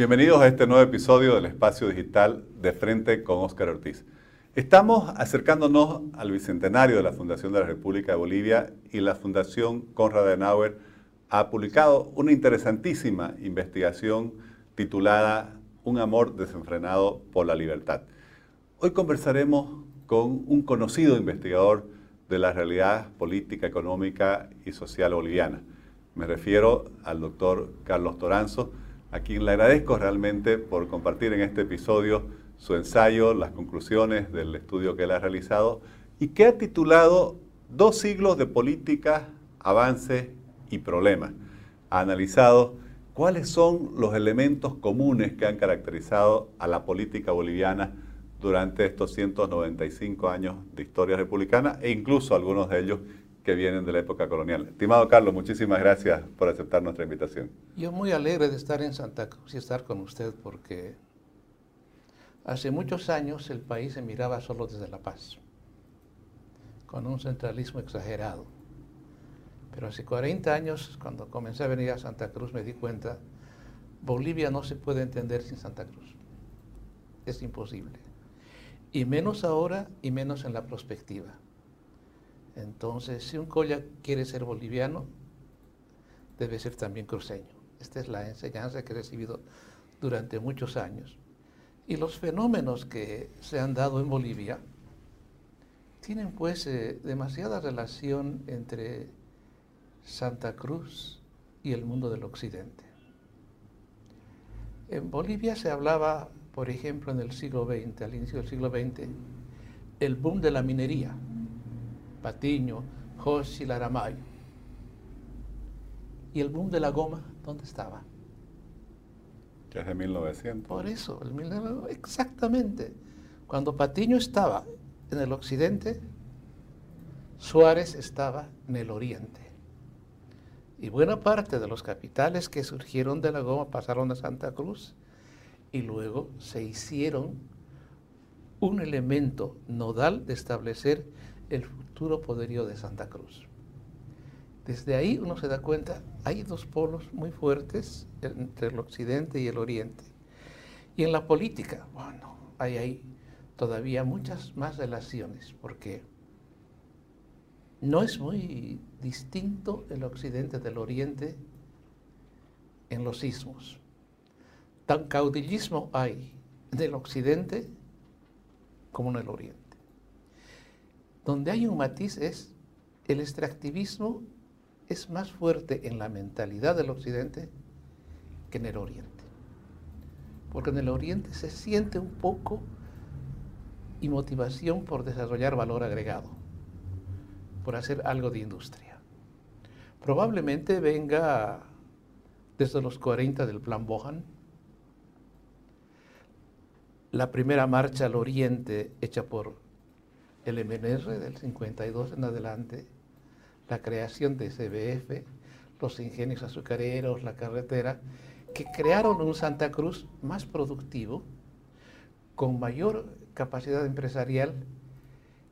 Bienvenidos a este nuevo episodio del Espacio Digital de Frente con Óscar Ortiz. Estamos acercándonos al bicentenario de la Fundación de la República de Bolivia y la Fundación Konrad Adenauer ha publicado una interesantísima investigación titulada Un amor desenfrenado por la libertad. Hoy conversaremos con un conocido investigador de la realidad política, económica y social boliviana. Me refiero al doctor Carlos Toranzo, a quien le agradezco realmente por compartir en este episodio su ensayo, las conclusiones del estudio que él ha realizado y que ha titulado Dos siglos de política, avance y problemas. Ha analizado cuáles son los elementos comunes que han caracterizado a la política boliviana durante estos 195 años de historia republicana e incluso algunos de ellos que vienen de la época colonial. Estimado Carlos, muchísimas gracias por aceptar nuestra invitación. Yo muy alegre de estar en Santa Cruz y estar con usted porque hace muchos años el país se miraba solo desde La Paz, con un centralismo exagerado. Pero hace 40 años, cuando comencé a venir a Santa Cruz, me di cuenta, Bolivia no se puede entender sin Santa Cruz. Es imposible. Y menos ahora y menos en la perspectiva. Entonces, si un colla quiere ser boliviano, debe ser también cruceño. Esta es la enseñanza que he recibido durante muchos años. Y los fenómenos que se han dado en Bolivia tienen pues eh, demasiada relación entre Santa Cruz y el mundo del occidente. En Bolivia se hablaba, por ejemplo, en el siglo XX, al inicio del siglo XX, el boom de la minería Patiño, José Laramayo. ¿Y el boom de la goma dónde estaba? Que es de 1900. Por eso, el exactamente. Cuando Patiño estaba en el occidente, Suárez estaba en el oriente. Y buena parte de los capitales que surgieron de la goma pasaron a Santa Cruz y luego se hicieron un elemento nodal de establecer el futuro poderío de Santa Cruz. Desde ahí uno se da cuenta, hay dos polos muy fuertes entre el occidente y el oriente. Y en la política, bueno, hay todavía muchas más relaciones, porque no es muy distinto el occidente del oriente en los sismos. Tan caudillismo hay en el occidente como en el oriente. Donde hay un matiz es el extractivismo es más fuerte en la mentalidad del occidente que en el oriente. Porque en el oriente se siente un poco y motivación por desarrollar valor agregado, por hacer algo de industria. Probablemente venga desde los 40 del Plan Bohan, la primera marcha al oriente hecha por el MNR del 52 en adelante, la creación de CBF, los ingenios azucareros, la carretera, que crearon un Santa Cruz más productivo, con mayor capacidad empresarial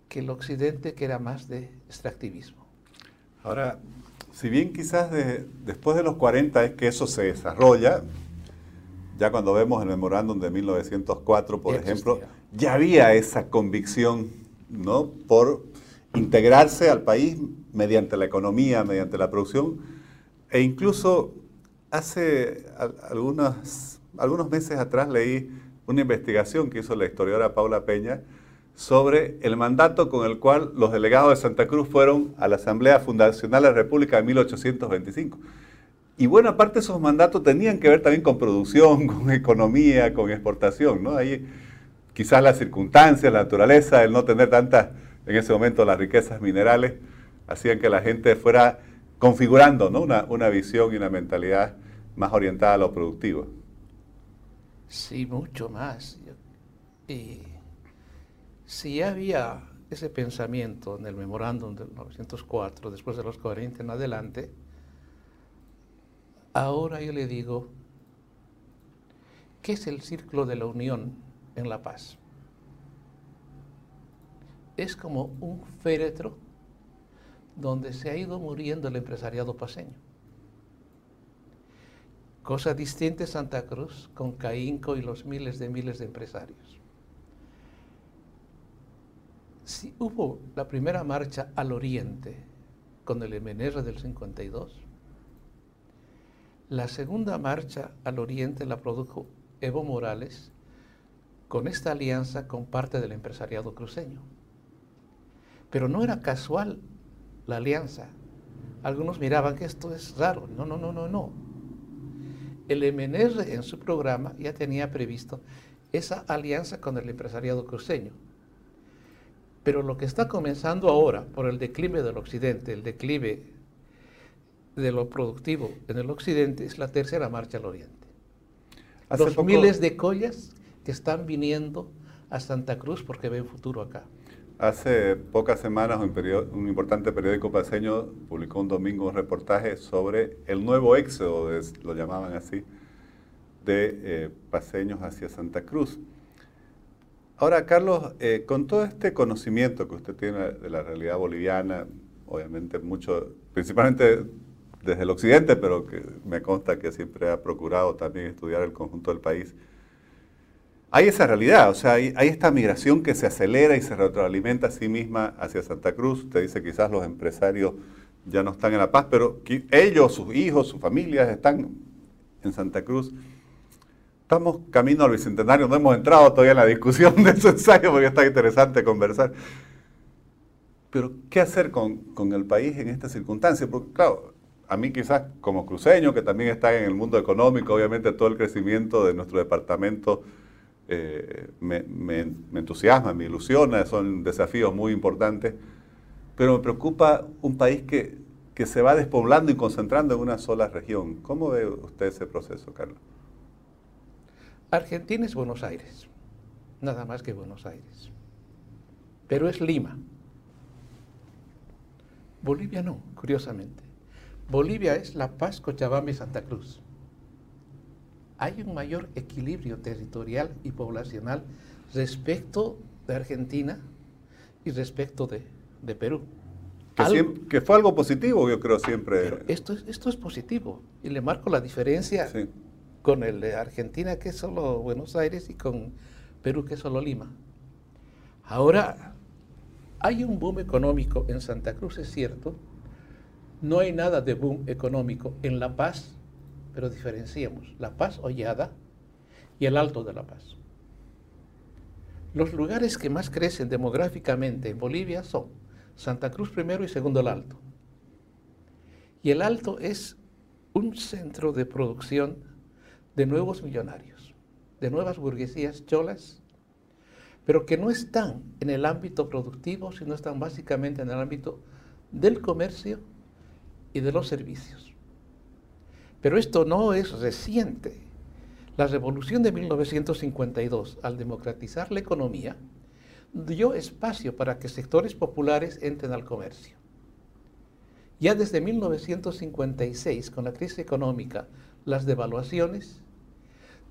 que el occidente, que era más de extractivismo. Ahora, si bien quizás después de los 40 es que eso se desarrolla, ya cuando vemos el memorándum de 1904, por ejemplo, ya había esa convicción ¿no? por integrarse al país mediante la economía, mediante la producción, e incluso hace algunos, algunos meses atrás leí una investigación que hizo la historiadora Paula Peña sobre el mandato con el cual los delegados de Santa Cruz fueron a la Asamblea Fundacional de la República de 1825. Y buena parte de esos mandatos tenían que ver también con producción, con economía, con exportación, ¿no? Ahí quizás las circunstancias, la naturaleza, el no tener tantas, en ese momento, las riquezas minerales, hacían que la gente fuera configurando una, visión y una mentalidad más orientada a lo productivo. Sí, mucho más. Y si había ese pensamiento en el memorándum del 1904, después de los 40 en adelante, ahora yo le digo, ¿qué es el círculo de la unión? En la paz. Es como un féretro donde se ha ido muriendo el empresariado paseño. Cosa distinta es Santa Cruz con Caínco y los miles de miles de empresarios. Si hubo la primera marcha al oriente con el MNR del 52, la segunda marcha al oriente la produjo Evo Morales con esta alianza con parte del empresariado cruceño. Pero no era casual la alianza. Algunos miraban que esto es raro. No, no, no, no, no. El MNR en su programa ya tenía previsto esa alianza con el empresariado cruceño. Pero lo que está comenzando ahora por el declive del occidente, el declive de lo productivo en el occidente, es la tercera marcha al oriente. Los miles de collas que están viniendo a Santa Cruz porque ven futuro acá. Hace pocas semanas un, importante periódico paseño publicó un domingo un reportaje sobre el nuevo éxodo, lo llamaban así, de eh, paseños hacia Santa Cruz. Ahora, Carlos, eh, con todo este conocimiento que usted tiene de la realidad boliviana, obviamente mucho, principalmente desde el occidente, pero que me consta que siempre ha procurado también estudiar el conjunto del país, hay esa realidad, o sea, hay, esta migración que se acelera y se retroalimenta a sí misma hacia Santa Cruz. Usted dice quizás los empresarios ya no están en La Paz, pero ellos, sus hijos, sus familias están en Santa Cruz. Estamos camino al Bicentenario, no hemos entrado todavía en la discusión de ese ensayo porque está interesante conversar. Pero, ¿qué hacer con, el país en esta circunstancia? Porque, claro, a mí quizás como cruceño, que también está en el mundo económico, obviamente todo el crecimiento de nuestro departamento eh, me, entusiasma, me ilusiona, son desafíos muy importantes, pero me preocupa un país que, que se va despoblando y concentrando en una sola región. ¿Cómo ve usted ese proceso, Carlos? Argentina es Buenos Aires, nada más que Buenos Aires. Pero es Lima. Bolivia no, curiosamente. Bolivia es La Paz, Cochabamba y Santa Cruz. Hay un mayor equilibrio territorial y poblacional respecto de Argentina y respecto de, Perú. Que, fue algo positivo, yo creo, siempre. esto, es, esto es positivo. Y le marco la diferencia con el de Argentina, que es solo Buenos Aires, y con Perú, que es solo Lima. Ahora, hay un boom económico en Santa Cruz, es cierto. No hay nada de boom económico en La Paz, pero diferenciemos La Paz Hollada y el Alto de La Paz. Los lugares que más crecen demográficamente en Bolivia son Santa Cruz primero y segundo el Alto. Y el Alto es un centro de producción de nuevos millonarios, de nuevas burguesías cholas, pero que no están en el ámbito productivo, sino están básicamente en el ámbito del comercio y de los servicios. Pero esto no es reciente. La revolución de 1952, al democratizar la economía, dio espacio para que sectores populares entren al comercio. Ya desde 1956, con la crisis económica, las devaluaciones,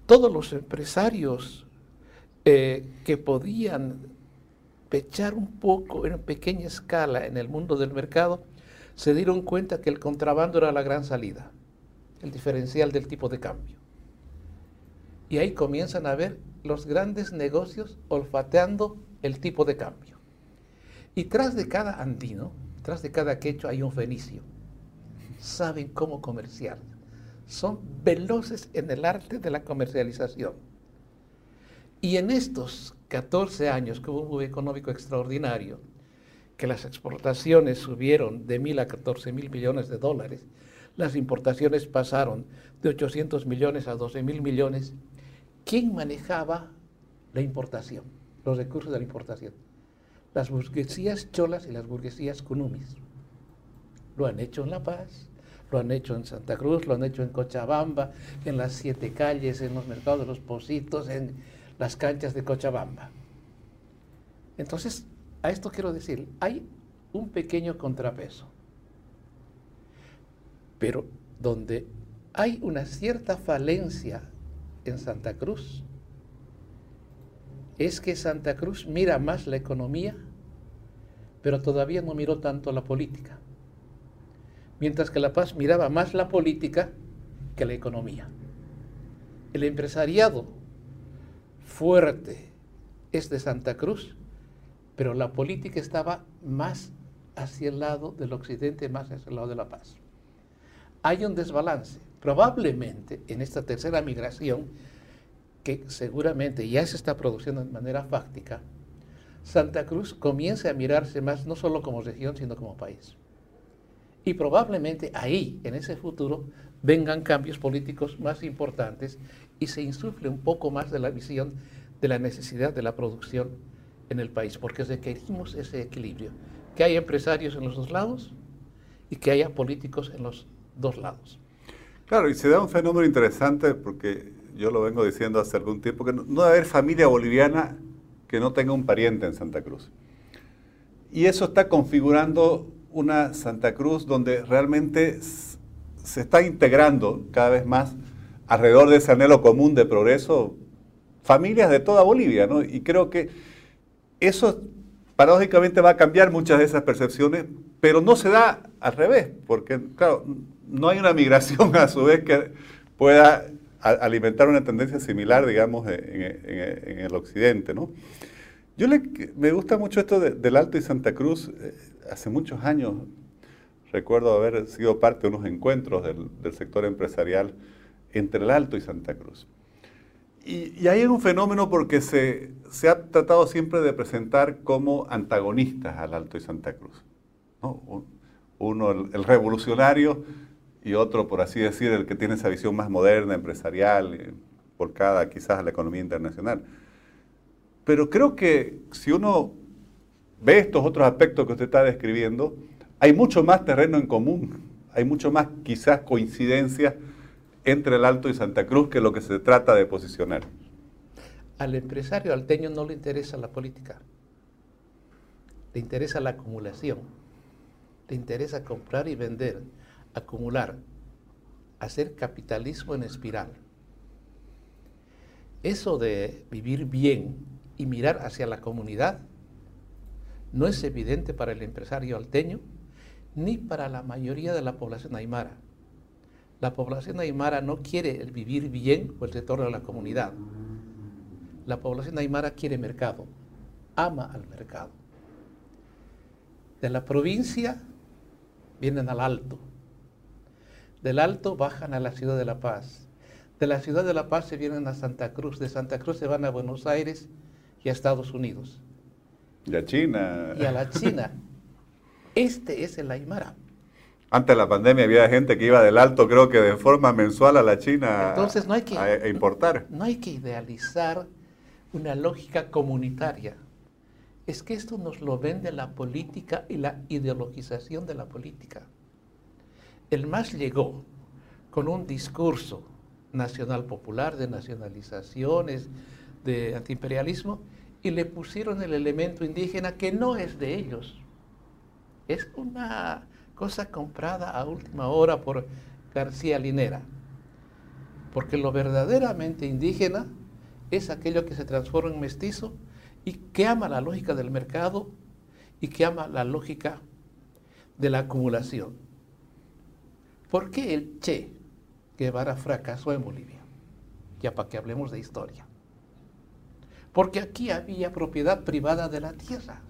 todos los empresarios eh, que podían pechar un poco en pequeña escala en el mundo del mercado, se dieron cuenta que el contrabando era la gran salida, el diferencial del tipo de cambio. Y ahí comienzan a ver los grandes negocios olfateando el tipo de cambio. Y tras de cada andino, tras de cada quecho hay un fenicio. Saben cómo comerciar son veloces en el arte de la comercialización. Y en estos 14 años que hubo un boom económico extraordinario, que las exportaciones subieron de mil a 14 mil millones de dólares, las importaciones pasaron de 800 millones a 12 mil millones, ¿quién manejaba la importación, los recursos de la importación? Las burguesías cholas y las burguesías cunumis. Lo han hecho en La Paz, lo han hecho en Santa Cruz, lo han hecho en Cochabamba, en las siete calles, en los mercados de los Positos, en las canchas de Cochabamba. Entonces, a esto quiero decir, hay un pequeño contrapeso, pero donde hay una cierta falencia en Santa Cruz, es que Santa Cruz mira más la economía, pero todavía no miró tanto la política mientras que La Paz miraba más la política que la economía. el empresariado fuerte es de Santa Cruz, pero la política estaba más hacia el lado del occidente, más hacia el lado de la paz. Hay un desbalance. Probablemente en esta tercera migración, que seguramente ya se está produciendo de manera fáctica, Santa Cruz comience a mirarse más no solo como región, sino como país. Y probablemente ahí, en ese futuro, vengan cambios políticos más importantes y se insufle un poco más de la visión de la necesidad de la producción en el país, porque requerimos ese equilibrio, que haya empresarios en los dos lados y que haya políticos en los dos lados. Claro, y se da un fenómeno interesante porque yo lo vengo diciendo hace algún tiempo, que no, debe haber familia boliviana que no tenga un pariente en Santa Cruz. Y eso está configurando una Santa Cruz donde realmente se está integrando cada vez más alrededor de ese anhelo común de progreso familias de toda Bolivia, ¿no? Y creo que eso paradójicamente va a cambiar muchas de esas percepciones, pero no se da al revés, porque, claro, no hay una migración a su vez que pueda alimentar una tendencia similar, digamos, en, el occidente, ¿no? Yo le, me gusta mucho esto del Alto y Santa Cruz. Eh, hace muchos años recuerdo haber sido parte de unos encuentros del, sector empresarial entre el Alto y Santa Cruz. Y, ahí hay un fenómeno porque se, se, ha tratado siempre de presentar como antagonistas al Alto y Santa Cruz. Uno, el, revolucionario, y otro, por así decir, el que tiene esa visión más moderna, empresarial, volcada quizás a la economía internacional. Pero creo que si uno ve estos otros aspectos que usted está describiendo, hay mucho más terreno en común, hay mucho más quizás coincidencia entre el Alto y Santa Cruz que lo que se trata de posicionar. Al empresario alteño no le interesa la política, le interesa la acumulación, le interesa comprar y vender, acumular, hacer capitalismo en espiral. Eso de vivir bien y mirar hacia la comunidad no es evidente para el empresario alteño ni para la mayoría de la población aymara. La población aymara no quiere el vivir bien o el retorno a la comunidad. La población aymara quiere mercado, ama al mercado. De la provincia vienen al alto. Del alto bajan a la ciudad de La Paz. De la ciudad de La Paz se vienen a Santa Cruz. De Santa Cruz se van a Buenos Aires y a Estados Unidos. Y a China. Y a la China. Este es el Aymara. Antes de la pandemia había gente que iba del alto, creo que de forma mensual a la China Entonces no hay que, a, importar. No hay que idealizar una lógica comunitaria. Es que esto nos lo vende la política y la ideologización de la política. El MAS llegó con un discurso nacional popular de nacionalizaciones, de antiimperialismo, y le pusieron el elemento indígena que no es de ellos es una cosa comprada a última hora por García Linera. Porque lo verdaderamente indígena es aquello que se transforma en mestizo y que ama la lógica del mercado y que ama la lógica de la acumulación. ¿Por qué el Che Guevara fracasó en Bolivia? Ya para que hablemos de historia. Porque aquí había propiedad privada de la tierra.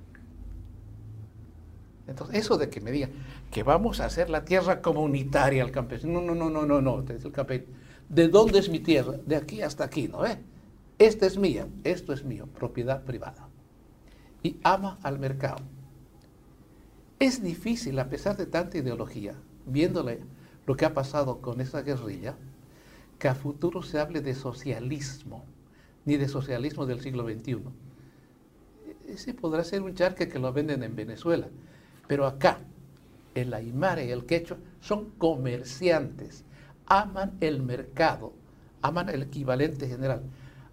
Entonces, eso de que me digan que vamos a hacer la tierra comunitaria al campesino, no, no, no, no, no, no, el campesino. ¿De dónde es mi tierra? De aquí hasta aquí, ¿no? Eh? Esta es mía, esto es mío, propiedad privada. Y ama al mercado. Es difícil, a pesar de tanta ideología, viéndole lo que ha pasado con esa guerrilla, que a futuro se hable de socialismo, ni de socialismo del siglo XXI. Ese podrá ser un charque que lo venden en Venezuela, pero acá, el aymara y el quechua son comerciantes, aman el mercado, aman el equivalente general,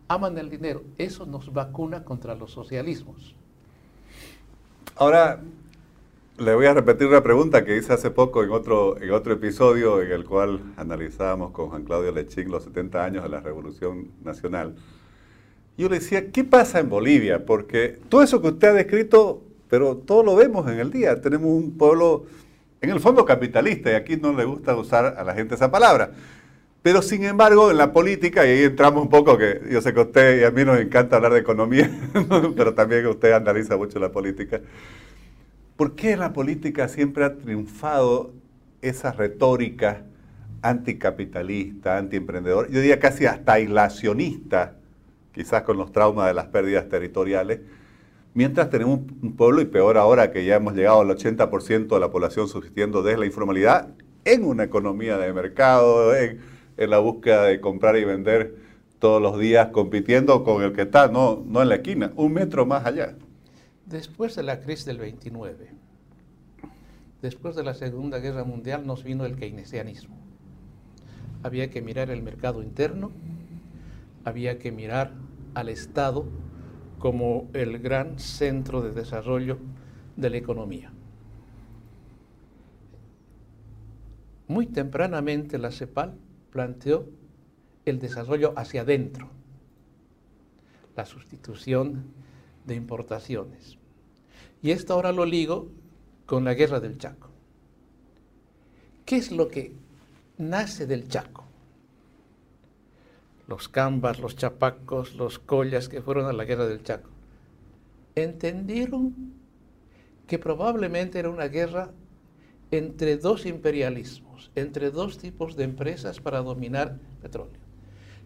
aman el dinero. Eso nos vacuna contra los socialismos. Ahora, le voy a repetir una pregunta que hice hace poco en otro, en otro episodio en el cual analizábamos con Juan Claudio Lechín los 70 años de la Revolución Nacional. Yo le decía, ¿qué pasa en Bolivia? Porque todo eso que usted ha descrito pero todo lo vemos en el día. Tenemos un pueblo, en el fondo, capitalista, y aquí no le gusta usar a la gente esa palabra. Pero sin embargo, en la política, y ahí entramos un poco, que yo sé que usted y a mí nos encanta hablar de economía, pero también usted analiza mucho la política. ¿Por qué la política siempre ha triunfado esa retórica anticapitalista, antiemprendedor, yo diría casi hasta aislacionista, quizás con los traumas de las pérdidas territoriales, mientras tenemos un pueblo, y peor ahora que ya hemos llegado al 80% de la población subsistiendo desde la informalidad, en una economía de mercado, en, en, la búsqueda de comprar y vender todos los días, compitiendo con el que está, no, no en la esquina, un metro más allá. Después de la crisis del 29, después de la Segunda Guerra Mundial, nos vino el keynesianismo. Había que mirar el mercado interno, había que mirar al Estado como el gran centro de desarrollo de la economía. Muy tempranamente la CEPAL planteó el desarrollo hacia adentro, la sustitución de importaciones. Y esto ahora lo ligo con la guerra del Chaco. ¿Qué es lo que nace del Chaco? Los cambas, los chapacos, los collas que fueron a la guerra del Chaco. Entendieron que probablemente era una guerra entre dos imperialismos, entre dos tipos de empresas para dominar petróleo.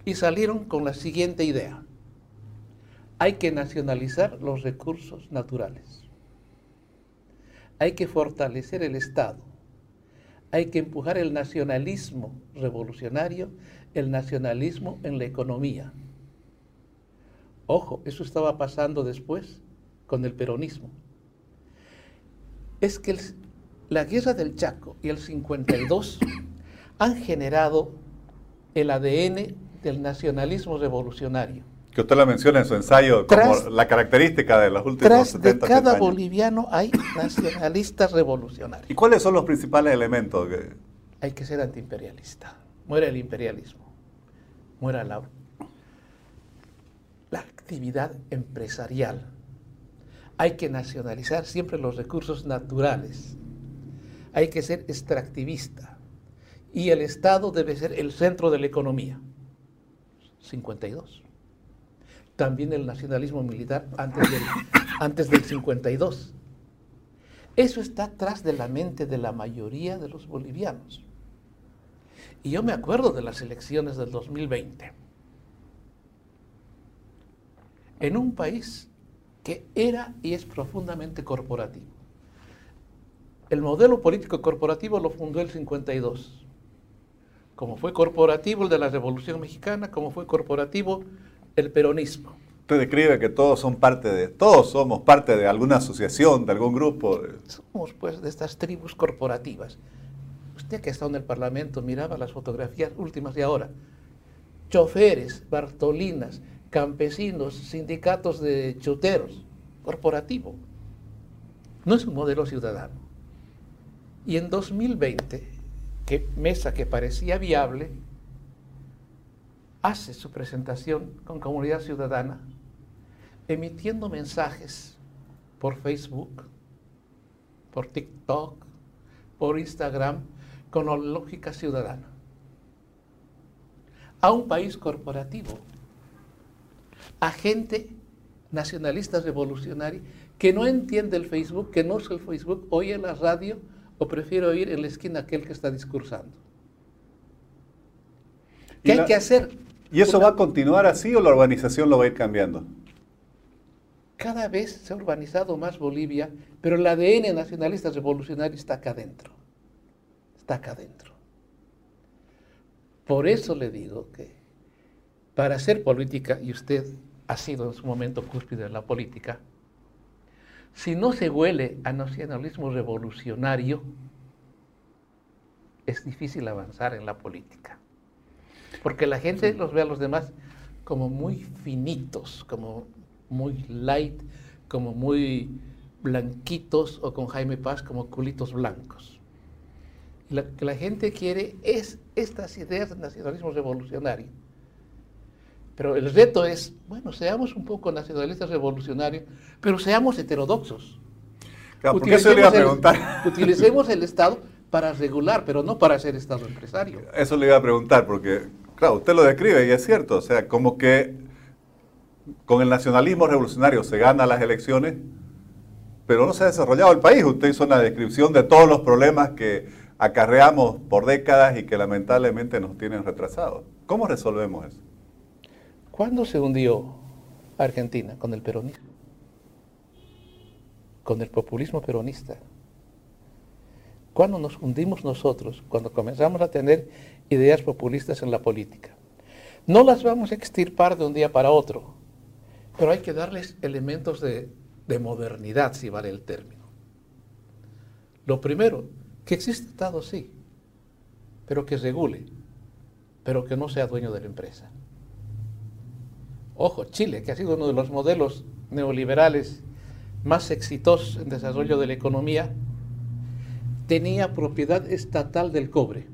Y salieron con la siguiente idea. Hay que nacionalizar los recursos naturales. Hay que fortalecer el Estado. Hay que empujar el nacionalismo revolucionario, el nacionalismo en la economía. Ojo, eso estaba pasando después con el peronismo. Es que la guerra del Chaco y el 52 han generado el ADN del nacionalismo revolucionario que usted la menciona en su ensayo como la característica de los últimos tras 70, de cada boliviano hay nacionalistas revolucionarios. ¿Y cuáles son los principales elementos? Que... Hay que ser antiimperialista. Muere el imperialismo. Muera la, la actividad empresarial. Hay que nacionalizar siempre los recursos naturales. Hay que ser extractivista. Y el Estado debe ser el centro de la economía. 52 también el nacionalismo militar antes del, antes del 52. Eso está atrás de la mente de la mayoría de los bolivianos. Y yo me acuerdo de las elecciones del 2020. En un país que era y es profundamente corporativo. El modelo político corporativo lo fundó el 52. Como fue corporativo el de la Revolución Mexicana, como fue corporativo el peronismo. Usted describe que todos son parte de, todos somos parte de alguna asociación, de algún grupo. Somos pues de estas tribus corporativas. Usted que está en el Parlamento miraba las fotografías últimas de ahora. Choferes, bartolinas, campesinos, sindicatos de chuteros, corporativo. No es un modelo ciudadano. Y en 2020, que mesa que parecía viable, hace su presentación con comunidad ciudadana, emitiendo mensajes por Facebook, por TikTok, por Instagram, con la lógica ciudadana. A un país corporativo, a gente nacionalista revolucionaria que no entiende el Facebook, que no usa el Facebook, oye la radio o prefiere oír en la esquina aquel que está discursando. ¿Qué hay que hacer? ¿Y eso va a continuar así o la urbanización lo va a ir cambiando? Cada vez se ha urbanizado más Bolivia, pero el ADN nacionalista revolucionario está acá adentro. Está acá adentro. Por eso le digo que para hacer política, y usted ha sido en su momento cúspide de la política, si no se huele a nacionalismo revolucionario, es difícil avanzar en la política. Porque la gente los ve a los demás como muy finitos, como muy light, como muy blanquitos o con Jaime Paz como culitos blancos. lo que la gente quiere es estas ideas de nacionalismo revolucionario. Pero el reto es, bueno, seamos un poco nacionalistas revolucionarios, pero seamos heterodoxos. Claro, utilicemos, a preguntar. El, utilicemos el Estado para regular, pero no para ser Estado empresario. Eso le iba a preguntar, porque, claro, usted lo describe y es cierto, o sea, como que con el nacionalismo revolucionario se gana las elecciones, pero no se ha desarrollado el país. Usted hizo una descripción de todos los problemas que acarreamos por décadas y que lamentablemente nos tienen retrasados. ¿Cómo resolvemos eso? ¿Cuándo se hundió Argentina? Con el peronismo. Con el populismo peronista. ¿Cuándo nos hundimos nosotros? Cuando comenzamos a tener ideas populistas en la política. No las vamos a extirpar de un día para otro, pero hay que darles elementos de, de modernidad, si vale el término. Lo primero, que existe Estado, sí, pero que regule, pero que no sea dueño de la empresa. Ojo, Chile, que ha sido uno de los modelos neoliberales más exitosos en desarrollo de la economía, tenía propiedad estatal del cobre.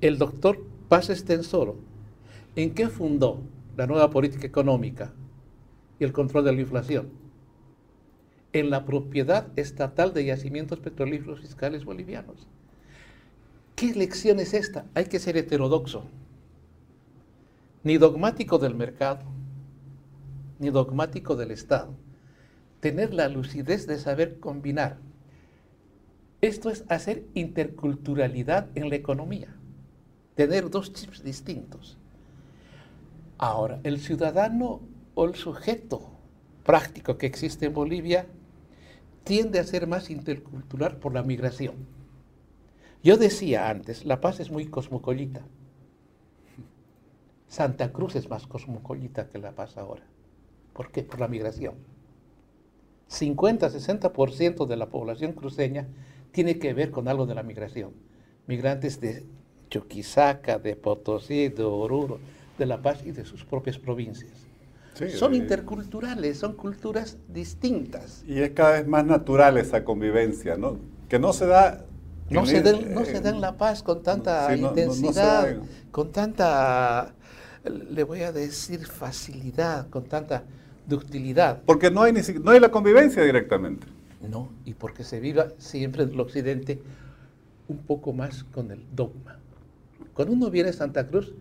El doctor Paz Estensoro, ¿en qué fundó la nueva política económica y el control de la inflación? En la propiedad estatal de yacimientos petrolíferos fiscales bolivianos. ¿Qué lección es esta? Hay que ser heterodoxo, ni dogmático del mercado, ni dogmático del Estado tener la lucidez de saber combinar. Esto es hacer interculturalidad en la economía, tener dos chips distintos. Ahora, el ciudadano o el sujeto práctico que existe en Bolivia tiende a ser más intercultural por la migración. Yo decía antes, La Paz es muy cosmopolita. Santa Cruz es más cosmopolita que La Paz ahora. ¿Por qué? Por la migración. 50-60% de la población cruceña tiene que ver con algo de la migración. Migrantes de Chuquisaca, de Potosí, de Oruro, de La Paz y de sus propias provincias. son eh, interculturales, son culturas distintas. Y es cada vez más natural esa convivencia, ¿no? Que no se da... No, se, da, no se da en La Paz con tanta intensidad, con tanta, le voy a decir, facilidad, con tanta de utilidad. Porque no hay, ni, no hay la convivencia directamente. No, y porque se viva siempre en el occidente un poco más con el dogma. Cuando uno viene a Santa Cruz,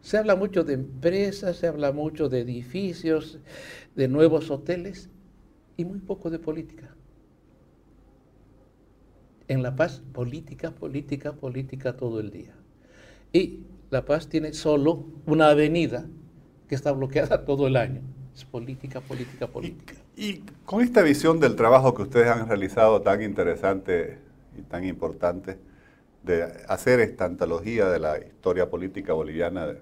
se habla mucho de empresas, se habla mucho de edificios, de nuevos hoteles y muy poco de política. En La Paz, política, política, política todo el día. Y La Paz tiene solo una avenida que está bloqueada todo el año política, política, política. Y, con esta visión del trabajo que ustedes han realizado tan interesante y tan importante, de hacer esta antología de la historia política boliviana de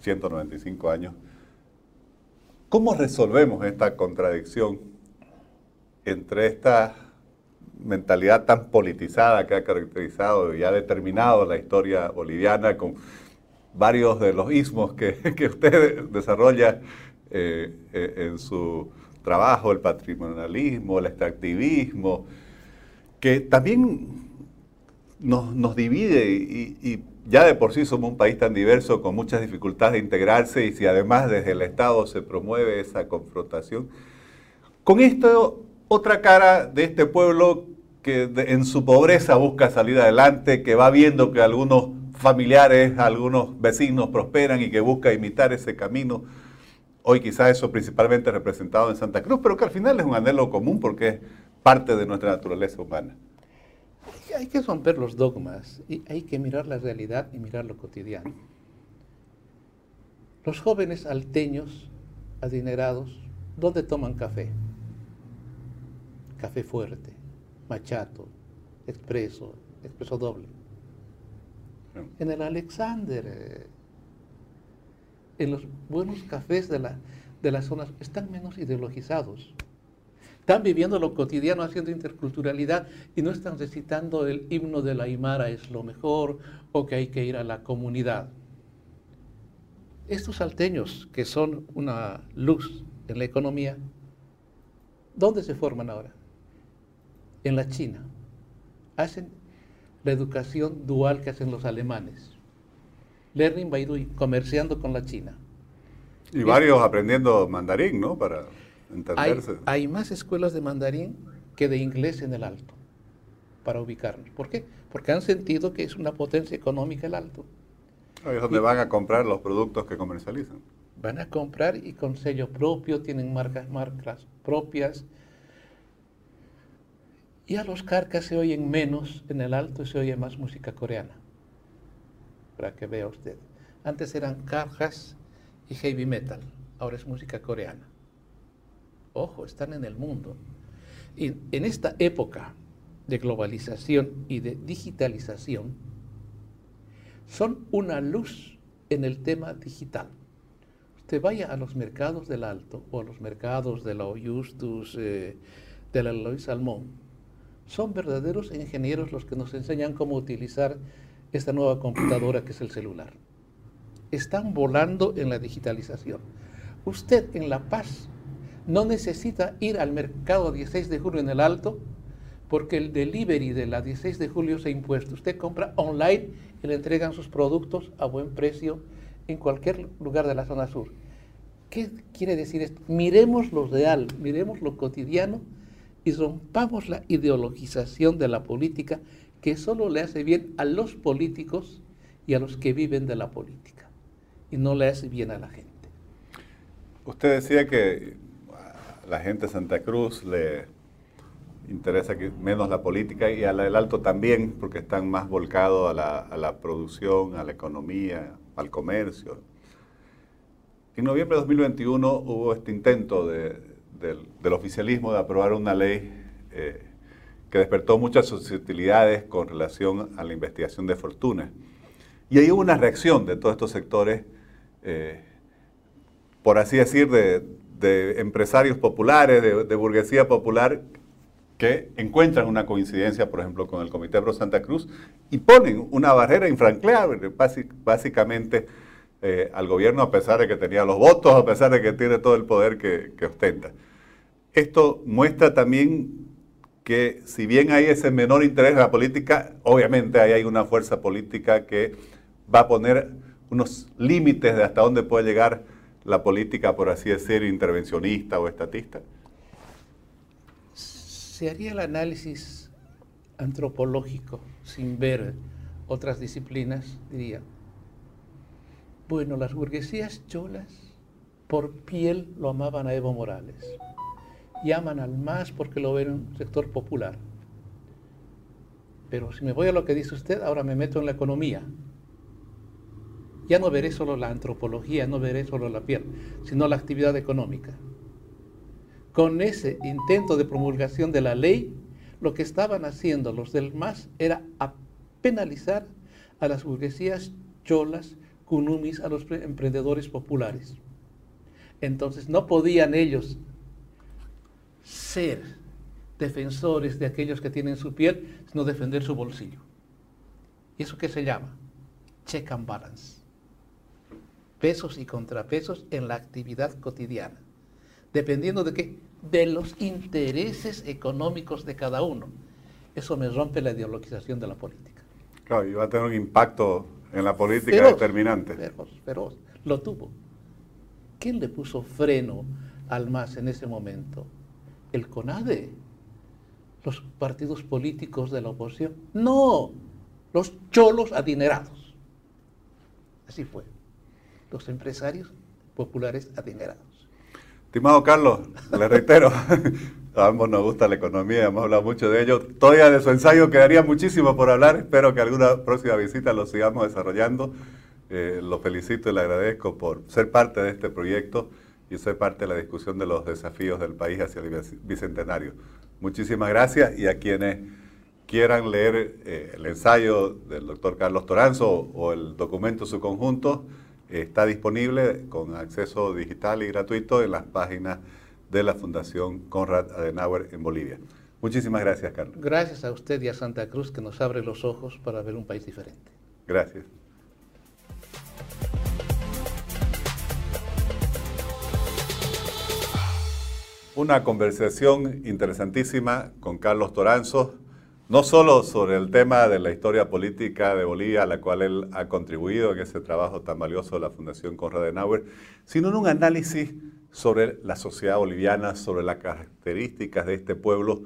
195 años, ¿cómo resolvemos esta contradicción entre esta mentalidad tan politizada que ha caracterizado y ha determinado la historia boliviana con varios de los ismos que, que usted desarrolla eh, eh, en su trabajo, el patrimonialismo, el extractivismo, que también nos, divide y, ya de por sí somos un país tan diverso con muchas dificultades de integrarse y si además desde el Estado se promueve esa confrontación. Con esto, otra cara de este pueblo que en su pobreza busca salir adelante, que va viendo que algunos familiares, algunos vecinos prosperan y que busca imitar ese camino. Hoy quizás eso principalmente representado en Santa Cruz, pero que al final es un anhelo común porque es parte de nuestra naturaleza humana. Hay que romper los dogmas y hay que mirar la realidad y mirar lo cotidiano. Los jóvenes alteños, adinerados, ¿dónde toman café? Café fuerte, machato, expreso, expreso doble. En el Alexander, eh, en los buenos cafés de la, de las zonas están menos ideologizados. Están viviendo lo cotidiano, haciendo interculturalidad y no están recitando el himno de la Aymara es lo mejor o que hay que ir a la comunidad. Estos salteños, que son una luz en la economía, ¿dónde se forman ahora? En la China. Hacen la educación dual que hacen los alemanes learning by doing, comerciando con la China. Y varios aprendiendo mandarín, ¿no? Entenderse. Hay, más escuelas de mandarín que de inglés en el Alto, para ubicarnos. ¿Por qué? Porque han sentido que es una potencia económica el Alto. Ahí es donde van a comprar los productos que comercializan. Van a comprar y con sello propio, tienen marcas, marcas propias. Y a los carcas se oyen menos en el alto y se oye más música coreana. Para que vea usted. Antes eran carjas y heavy metal, ahora es música coreana. Ojo, están en el mundo. Y en esta época de globalización y de digitalización, son una luz en el tema digital. Usted vaya a los mercados del Alto o a los mercados de la Justus, eh, de la Lois Salmón. Son verdaderos ingenieros los que nos enseñan cómo utilizar esta nueva computadora que es el celular. Están volando en la digitalización. Usted en La Paz no necesita ir al mercado 16 de julio en el Alto porque el delivery de la 16 de julio se ha impuesto. Usted compra online y le entregan sus productos a buen precio en cualquier lugar de la zona sur. ¿Qué quiere decir esto? Miremos lo real, miremos lo cotidiano y rompamos la ideologización de la política que solo le hace bien a los políticos y a los que viven de la política y no le hace bien a la gente. Usted decía que la gente de Santa Cruz le interesa menos la política y a la del Alto también, porque están más volcados a la, a la producción, a la economía, al comercio. En noviembre de 2021 hubo este intento de, del, oficialismo de aprobar una ley eh, que despertó muchas susceptibilidades con relación a la investigación de fortunas. Y ahí hubo una reacción de todos estos sectores, eh, por así decir, de, de empresarios populares, de, burguesía popular, que encuentran una coincidencia, por ejemplo, con el Comité Pro Santa Cruz y ponen una barrera infranqueable, básicamente eh, al gobierno a pesar de que tenía los votos, a pesar de que tiene todo el poder que, que ostenta. Esto muestra también que si bien hay ese menor interés en la política, obviamente ahí hay una fuerza política que va a poner unos límites de hasta dónde puede llegar la política, por así decir, intervencionista o estatista se haría el análisis antropológico sin ver otras disciplinas, diría, bueno, las burguesías cholas por piel lo amaban a Evo Morales llaman al MAS porque lo ven en un sector popular. Pero si me voy a lo que dice usted, ahora me meto en la economía. Ya no veré solo la antropología, no veré solo la piel, sino la actividad económica con ese intento de promulgación de la ley, lo que estaban haciendo los del MAS era penalizar a las burguesías cholas, cunumis, a los emprendedores populares. Entonces no podían ellos ser defensores de aquellos que tienen su piel, sino defender su bolsillo. ¿Y eso qué se llama? Check and balance. Pesos y contrapesos en la actividad cotidiana dependiendo de qué? De los intereses económicos de cada uno. Eso me rompe la ideologización de la política. Claro, y va a tener un impacto en la política determinante. Feroz, feroz. Lo tuvo. ¿Quién le puso freno al MAS en ese momento? El CONADE. Los partidos políticos de la oposición. No, los cholos adinerados. Así fue. Los empresarios populares adinerados. Estimado Carlos, le reitero, a ambos nos gusta la economía, hemos hablado mucho de ello. Todavía de su ensayo quedaría muchísimo por hablar, espero que alguna próxima visita lo sigamos desarrollando. Eh, lo felicito y le agradezco por ser parte de este proyecto y ser parte de la discusión de los desafíos del país hacia el bicentenario. Muchísimas gracias y a quienes quieran leer eh, el ensayo del doctor Carlos Toranzo o el documento en su conjunto, está disponible con acceso digital y gratuito en las páginas de la Fundación Conrad Adenauer en Bolivia. Muchísimas gracias, Carlos. Gracias a usted y a Santa Cruz que nos abre los ojos para ver un país diferente. Gracias. Una conversación interesantísima con Carlos Toranzo, no solo sobre el tema de la historia política de Bolivia, a la cual él ha contribuido en ese trabajo tan valioso de la Fundación Conrad Adenauer, sino en un análisis sobre la sociedad boliviana, sobre las características de este pueblo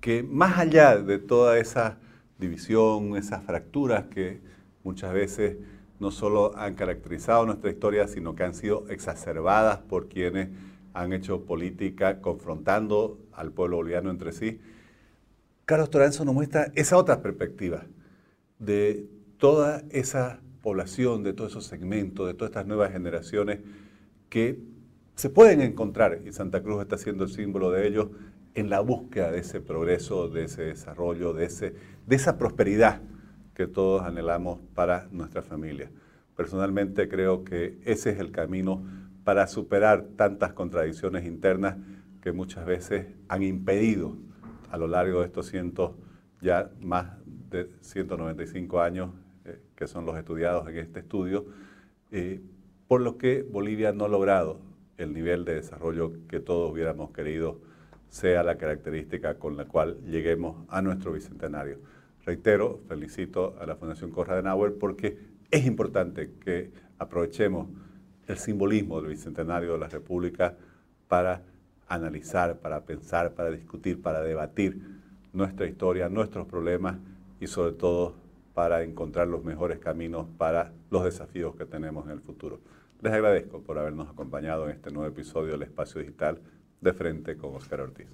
que más allá de toda esa división, esas fracturas que muchas veces no solo han caracterizado nuestra historia, sino que han sido exacerbadas por quienes han hecho política confrontando al pueblo boliviano entre sí. Carlos Toranzo nos muestra esa otra perspectiva de toda esa población, de todos esos segmentos, de todas estas nuevas generaciones que se pueden encontrar, y Santa Cruz está siendo el símbolo de ello, en la búsqueda de ese progreso, de ese desarrollo, de, ese, de esa prosperidad que todos anhelamos para nuestra familia. Personalmente creo que ese es el camino para superar tantas contradicciones internas que muchas veces han impedido a lo largo de estos cientos, ya más de 195 años eh, que son los estudiados en este estudio, eh, por lo que Bolivia no ha logrado el nivel de desarrollo que todos hubiéramos querido sea la característica con la cual lleguemos a nuestro bicentenario. Reitero, felicito a la Fundación Conrad porque es importante que aprovechemos el simbolismo del bicentenario de la República para analizar, para pensar, para discutir, para debatir nuestra historia, nuestros problemas y sobre todo para encontrar los mejores caminos para los desafíos que tenemos en el futuro. Les agradezco por habernos acompañado en este nuevo episodio del Espacio Digital de Frente con Oscar Ortiz.